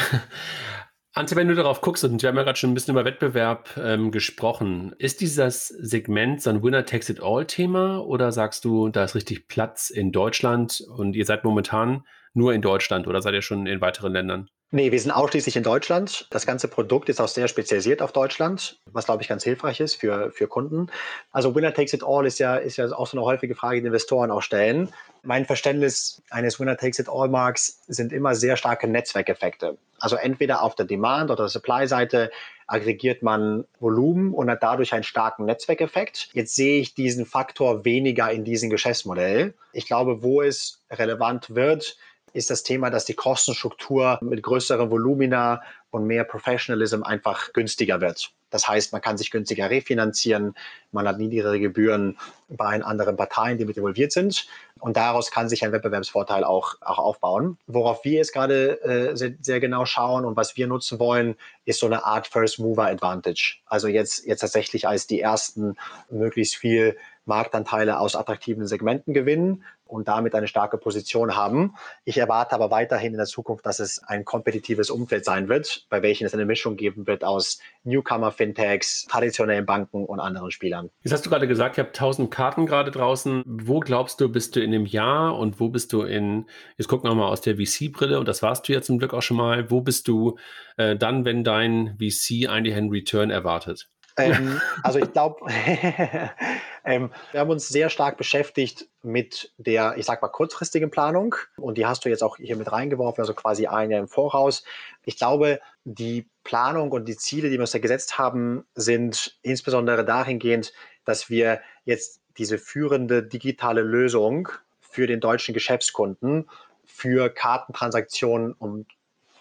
Ante, wenn du darauf guckst, und wir haben ja gerade schon ein bisschen über Wettbewerb ähm, gesprochen, ist dieses Segment so ein Winner-Takes-it-all-Thema oder sagst du, da ist richtig Platz in Deutschland und ihr seid momentan nur in Deutschland oder seid ihr schon in weiteren Ländern? Nee, wir sind ausschließlich in Deutschland. Das ganze Produkt ist auch sehr spezialisiert auf Deutschland, was glaube ich ganz hilfreich ist für, für Kunden. Also Winner takes it all ist ja, ist ja auch so eine häufige Frage, die Investoren auch stellen. Mein Verständnis eines Winner takes it all Marks sind immer sehr starke Netzwerkeffekte. Also entweder auf der Demand- oder Supply-Seite aggregiert man Volumen und hat dadurch einen starken Netzwerkeffekt. Jetzt sehe ich diesen Faktor weniger in diesem Geschäftsmodell. Ich glaube, wo es relevant wird, ist das Thema, dass die Kostenstruktur mit größeren Volumina und mehr Professionalism einfach günstiger wird. Das heißt, man kann sich günstiger refinanzieren, man hat niedrigere Gebühren bei anderen Parteien, die mit involviert sind. Und daraus kann sich ein Wettbewerbsvorteil auch, auch aufbauen. Worauf wir jetzt gerade äh, sehr, sehr, genau schauen und was wir nutzen wollen, ist so eine Art First Mover Advantage. Also jetzt, jetzt tatsächlich als die ersten möglichst viel Marktanteile aus attraktiven Segmenten gewinnen und damit eine starke Position haben. Ich erwarte aber weiterhin in der Zukunft, dass es ein kompetitives Umfeld sein wird, bei welchem es eine Mischung geben wird aus Newcomer-Fintechs, traditionellen Banken und anderen Spielern. Jetzt hast du gerade gesagt, ihr habt 1000 Karten gerade draußen. Wo glaubst du, bist du in dem Jahr und wo bist du in, jetzt gucken wir mal aus der VC-Brille und das warst du ja zum Glück auch schon mal, wo bist du äh, dann, wenn dein VC eigentlich einen Return erwartet? Ähm, also ich glaube, ähm, wir haben uns sehr stark beschäftigt mit der, ich sag mal, kurzfristigen Planung. Und die hast du jetzt auch hier mit reingeworfen, also quasi ein Jahr im Voraus. Ich glaube, die Planung und die Ziele, die wir uns da gesetzt haben, sind insbesondere dahingehend, dass wir jetzt diese führende digitale Lösung für den deutschen Geschäftskunden für Kartentransaktionen und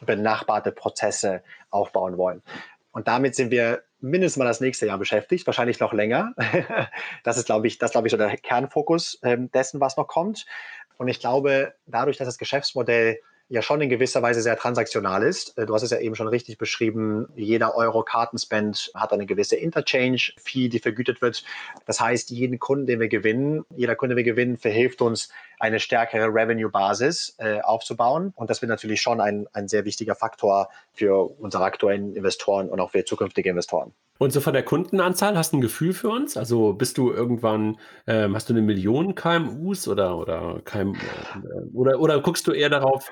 benachbarte Prozesse aufbauen wollen. Und damit sind wir mindestens mal das nächste Jahr beschäftigt, wahrscheinlich noch länger. das ist, glaube ich, das glaube ich so der Kernfokus ähm, dessen, was noch kommt. Und ich glaube, dadurch, dass das Geschäftsmodell ja schon in gewisser Weise sehr transaktional ist. Äh, du hast es ja eben schon richtig beschrieben. Jeder Euro Kartenspend hat eine gewisse Interchange-Fee, die vergütet wird. Das heißt, jeden Kunden, den wir gewinnen, jeder Kunde, den wir gewinnen, verhilft uns, eine stärkere Revenue-Basis äh, aufzubauen. Und das wird natürlich schon ein, ein sehr wichtiger Faktor für unsere aktuellen Investoren und auch für zukünftige Investoren. Und so von der Kundenanzahl hast du ein Gefühl für uns? Also bist du irgendwann, ähm, hast du eine Million KMUs oder, oder, KM, äh, oder, oder guckst du eher darauf,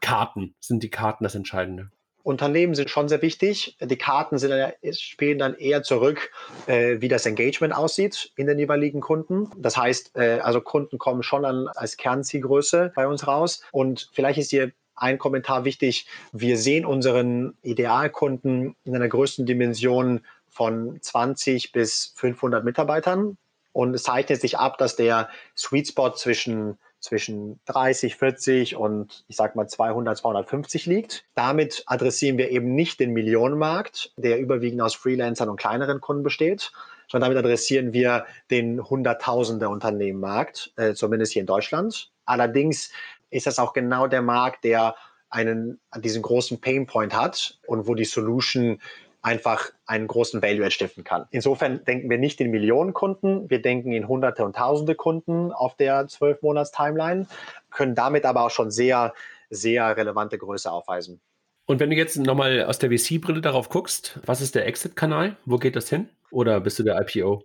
Karten, sind die Karten das Entscheidende? Unternehmen sind schon sehr wichtig. Die Karten dann, spielen dann eher zurück, äh, wie das Engagement aussieht in den jeweiligen Kunden. Das heißt, äh, also Kunden kommen schon an, als Kernzielgröße bei uns raus. Und vielleicht ist hier ein Kommentar wichtig. Wir sehen unseren Idealkunden in einer größten Dimension von 20 bis 500 Mitarbeitern. Und es zeichnet sich ab, dass der Sweet Spot zwischen zwischen 30, 40 und ich sag mal 200, 250 liegt. Damit adressieren wir eben nicht den Millionenmarkt, der überwiegend aus Freelancern und kleineren Kunden besteht, sondern damit adressieren wir den Hunderttausende Unternehmenmarkt, äh, zumindest hier in Deutschland. Allerdings ist das auch genau der Markt, der einen, diesen großen Painpoint hat und wo die Solution einfach einen großen Value stiften kann. Insofern denken wir nicht in Millionen Kunden, wir denken in Hunderte und Tausende Kunden auf der 12-Monats-Timeline. können damit aber auch schon sehr, sehr relevante Größe aufweisen. Und wenn du jetzt nochmal aus der VC-Brille darauf guckst, was ist der Exit-Kanal? Wo geht das hin? Oder bist du der IPO?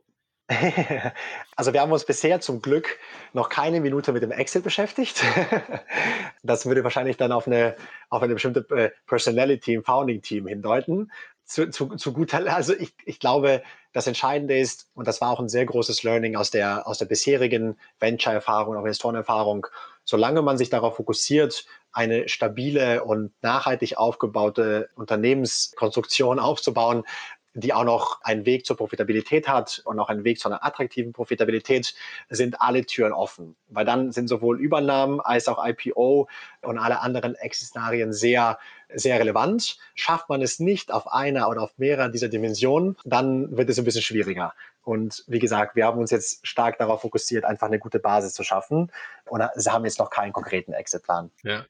Also wir haben uns bisher zum Glück noch keine Minute mit dem Exit beschäftigt. Das würde wahrscheinlich dann auf eine, auf eine bestimmte äh, Personality im Founding-Team hindeuten. Zu, zu, zu guter, also ich, ich glaube, das Entscheidende ist, und das war auch ein sehr großes Learning aus der, aus der bisherigen Venture-Erfahrung, auch Investorenerfahrung, solange man sich darauf fokussiert, eine stabile und nachhaltig aufgebaute Unternehmenskonstruktion aufzubauen, die auch noch einen Weg zur Profitabilität hat und auch einen Weg zu einer attraktiven Profitabilität, sind alle Türen offen. Weil dann sind sowohl Übernahmen als auch IPO und alle anderen Exit-Szenarien sehr, sehr relevant. Schafft man es nicht auf einer oder auf mehreren dieser Dimensionen, dann wird es ein bisschen schwieriger. Und wie gesagt, wir haben uns jetzt stark darauf fokussiert, einfach eine gute Basis zu schaffen. Und sie haben jetzt noch keinen konkreten Exit-Plan. Ja,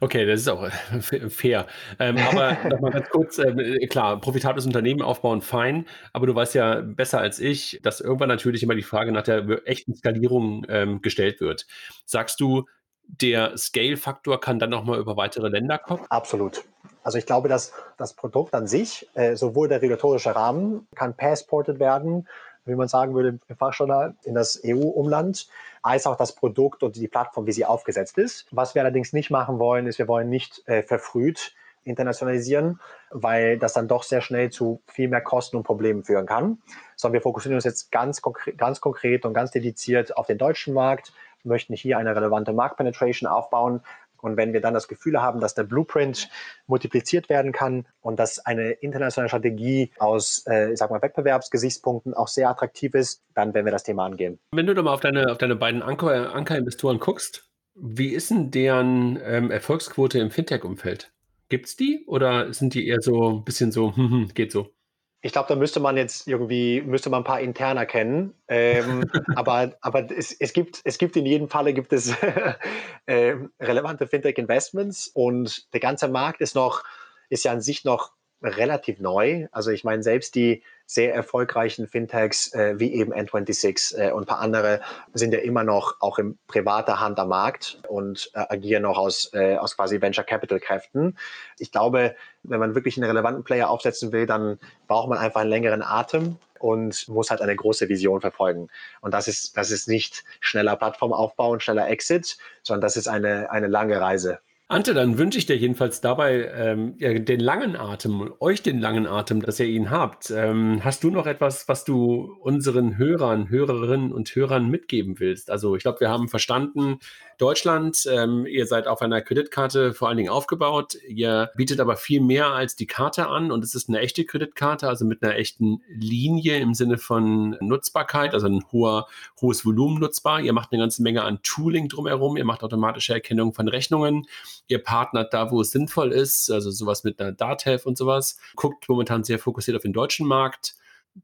okay, das ist auch äh, fair. Ähm, aber nochmal ganz kurz, äh, klar, profitables Unternehmen aufbauen, fein. Aber du weißt ja besser als ich, dass irgendwann natürlich immer die Frage nach der echten Skalierung ähm, gestellt wird. Sagst du, der Scale-Faktor kann dann nochmal über weitere Länder kommen? Absolut. Also ich glaube, dass das Produkt an sich, äh, sowohl der regulatorische Rahmen kann passported werden, wie man sagen würde im Fachjournal, in das EU-Umland, als auch das Produkt und die Plattform, wie sie aufgesetzt ist. Was wir allerdings nicht machen wollen, ist, wir wollen nicht äh, verfrüht internationalisieren, weil das dann doch sehr schnell zu viel mehr Kosten und Problemen führen kann. Sondern wir fokussieren uns jetzt ganz, konkre ganz konkret und ganz dediziert auf den deutschen Markt, möchten hier eine relevante Marktpenetration aufbauen, und wenn wir dann das Gefühl haben, dass der Blueprint multipliziert werden kann und dass eine internationale Strategie aus, äh, ich sag mal, Wettbewerbsgesichtspunkten auch sehr attraktiv ist, dann werden wir das Thema angehen. Wenn du doch mal auf deine, auf deine beiden Anker, Ankerinvestoren guckst, wie ist denn deren ähm, Erfolgsquote im Fintech-Umfeld? Gibt es die oder sind die eher so ein bisschen so, hm, hm, geht so? Ich glaube, da müsste man jetzt irgendwie, müsste man ein paar Interner kennen. Ähm, aber aber es, es, gibt, es gibt in jedem Falle gibt es äh, relevante Fintech-Investments und der ganze Markt ist noch, ist ja an sich noch relativ neu. Also ich meine, selbst die sehr erfolgreichen Fintechs äh, wie eben N26 äh, und ein paar andere sind ja immer noch auch in privater Hand am Markt und äh, agieren noch aus, äh, aus quasi Venture Capital Kräften. Ich glaube, wenn man wirklich einen relevanten Player aufsetzen will, dann braucht man einfach einen längeren Atem und muss halt eine große Vision verfolgen. Und das ist, das ist nicht schneller Plattformaufbau und schneller Exit, sondern das ist eine, eine lange Reise. Ante, dann wünsche ich dir jedenfalls dabei ähm, ja, den langen Atem, euch den langen Atem, dass ihr ihn habt. Ähm, hast du noch etwas, was du unseren Hörern, Hörerinnen und Hörern mitgeben willst? Also ich glaube, wir haben verstanden, Deutschland, ähm, ihr seid auf einer Kreditkarte vor allen Dingen aufgebaut. Ihr bietet aber viel mehr als die Karte an und es ist eine echte Kreditkarte, also mit einer echten Linie im Sinne von Nutzbarkeit, also ein hoher, hohes Volumen nutzbar. Ihr macht eine ganze Menge an Tooling drumherum. Ihr macht automatische Erkennung von Rechnungen. Ihr partnert da, wo es sinnvoll ist, also sowas mit einer Datev und sowas. Guckt momentan sehr fokussiert auf den deutschen Markt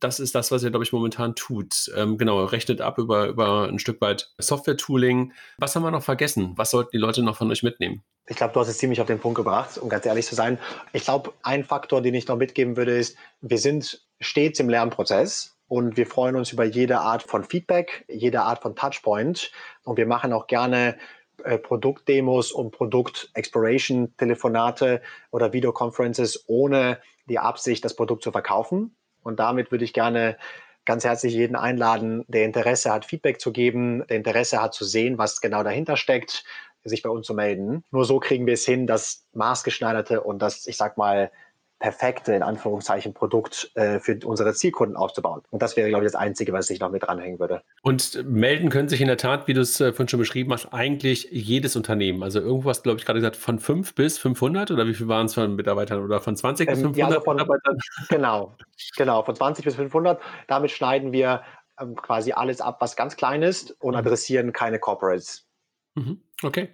das ist das, was ihr, glaube ich, momentan tut. Ähm, genau, rechnet ab über, über ein Stück weit Software-Tooling. Was haben wir noch vergessen? Was sollten die Leute noch von euch mitnehmen? Ich glaube, du hast es ziemlich auf den Punkt gebracht, um ganz ehrlich zu sein. Ich glaube, ein Faktor, den ich noch mitgeben würde, ist, wir sind stets im Lernprozess und wir freuen uns über jede Art von Feedback, jede Art von Touchpoint und wir machen auch gerne äh, Produktdemos und Produkt-Exploration-Telefonate oder Videoconferences ohne die Absicht, das Produkt zu verkaufen. Und damit würde ich gerne ganz herzlich jeden einladen, der Interesse hat, Feedback zu geben, der Interesse hat zu sehen, was genau dahinter steckt, sich bei uns zu melden. Nur so kriegen wir es hin, das maßgeschneiderte und das, ich sag mal, perfekte, in Anführungszeichen, Produkt äh, für unsere Zielkunden aufzubauen. Und das wäre, glaube ich, das Einzige, was ich noch mit dranhängen würde. Und melden können sich in der Tat, wie du es äh, vorhin schon beschrieben hast, eigentlich jedes Unternehmen. Also irgendwas, glaube ich, gerade gesagt, von 5 bis 500 oder wie viel waren es von Mitarbeitern oder von 20 bis 500 ähm, ja, also von, Mitarbeitern? Genau, genau, von 20 bis 500. Damit schneiden wir ähm, quasi alles ab, was ganz klein ist und mhm. adressieren keine Corporates. Mhm. Okay.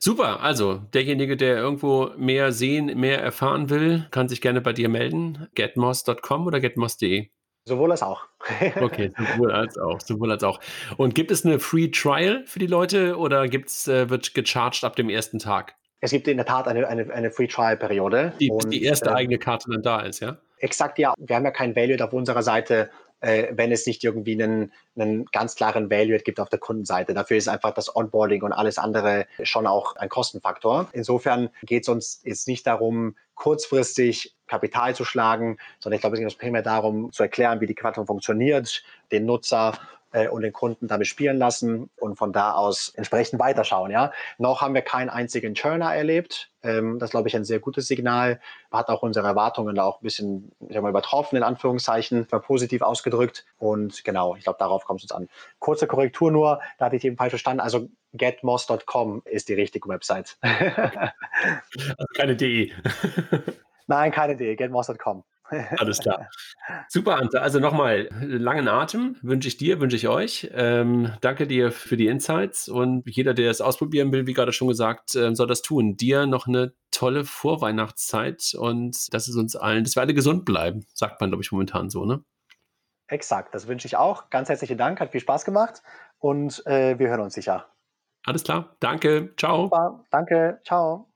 Super, also derjenige, der irgendwo mehr sehen, mehr erfahren will, kann sich gerne bei dir melden. getmoss.com oder getmoss.de? Sowohl als auch. okay, sowohl als auch, sowohl als auch. Und gibt es eine Free Trial für die Leute oder gibt's, äh, wird gecharged ab dem ersten Tag? Es gibt in der Tat eine, eine, eine Free Trial Periode. Die, und, die erste äh, eigene Karte dann da ist, ja? Exakt, ja. Wir haben ja kein Value auf unserer Seite äh, wenn es nicht irgendwie einen, einen ganz klaren Value gibt auf der Kundenseite. Dafür ist einfach das Onboarding und alles andere schon auch ein Kostenfaktor. Insofern geht es uns jetzt nicht darum, kurzfristig Kapital zu schlagen, sondern ich glaube, es geht primär darum, zu erklären, wie die Plattform funktioniert, den Nutzer äh, und den Kunden damit spielen lassen und von da aus entsprechend weiterschauen. Ja, noch haben wir keinen einzigen Churner erlebt. Ähm, das glaube ich ein sehr gutes Signal. Hat auch unsere Erwartungen auch ein bisschen ich sag mal, übertroffen in Anführungszeichen, war positiv ausgedrückt. Und genau, ich glaube, darauf kommt es uns an. Kurze Korrektur nur, da hatte ich eben falsch verstanden. Also getmoss.com ist die richtige Website. also keine DE. Nein, keine DE, getmoss.com. Alles klar. Super, Ante. Also nochmal, langen Atem wünsche ich dir, wünsche ich euch. Ähm, danke dir für die Insights und jeder, der es ausprobieren will, wie gerade schon gesagt, äh, soll das tun. Dir noch eine tolle Vorweihnachtszeit und dass es uns allen, dass wir alle gesund bleiben, sagt man, glaube ich, momentan so, ne? Exakt, das wünsche ich auch. Ganz herzlichen Dank, hat viel Spaß gemacht und äh, wir hören uns sicher. Alles klar, danke, ciao. Super, danke, ciao.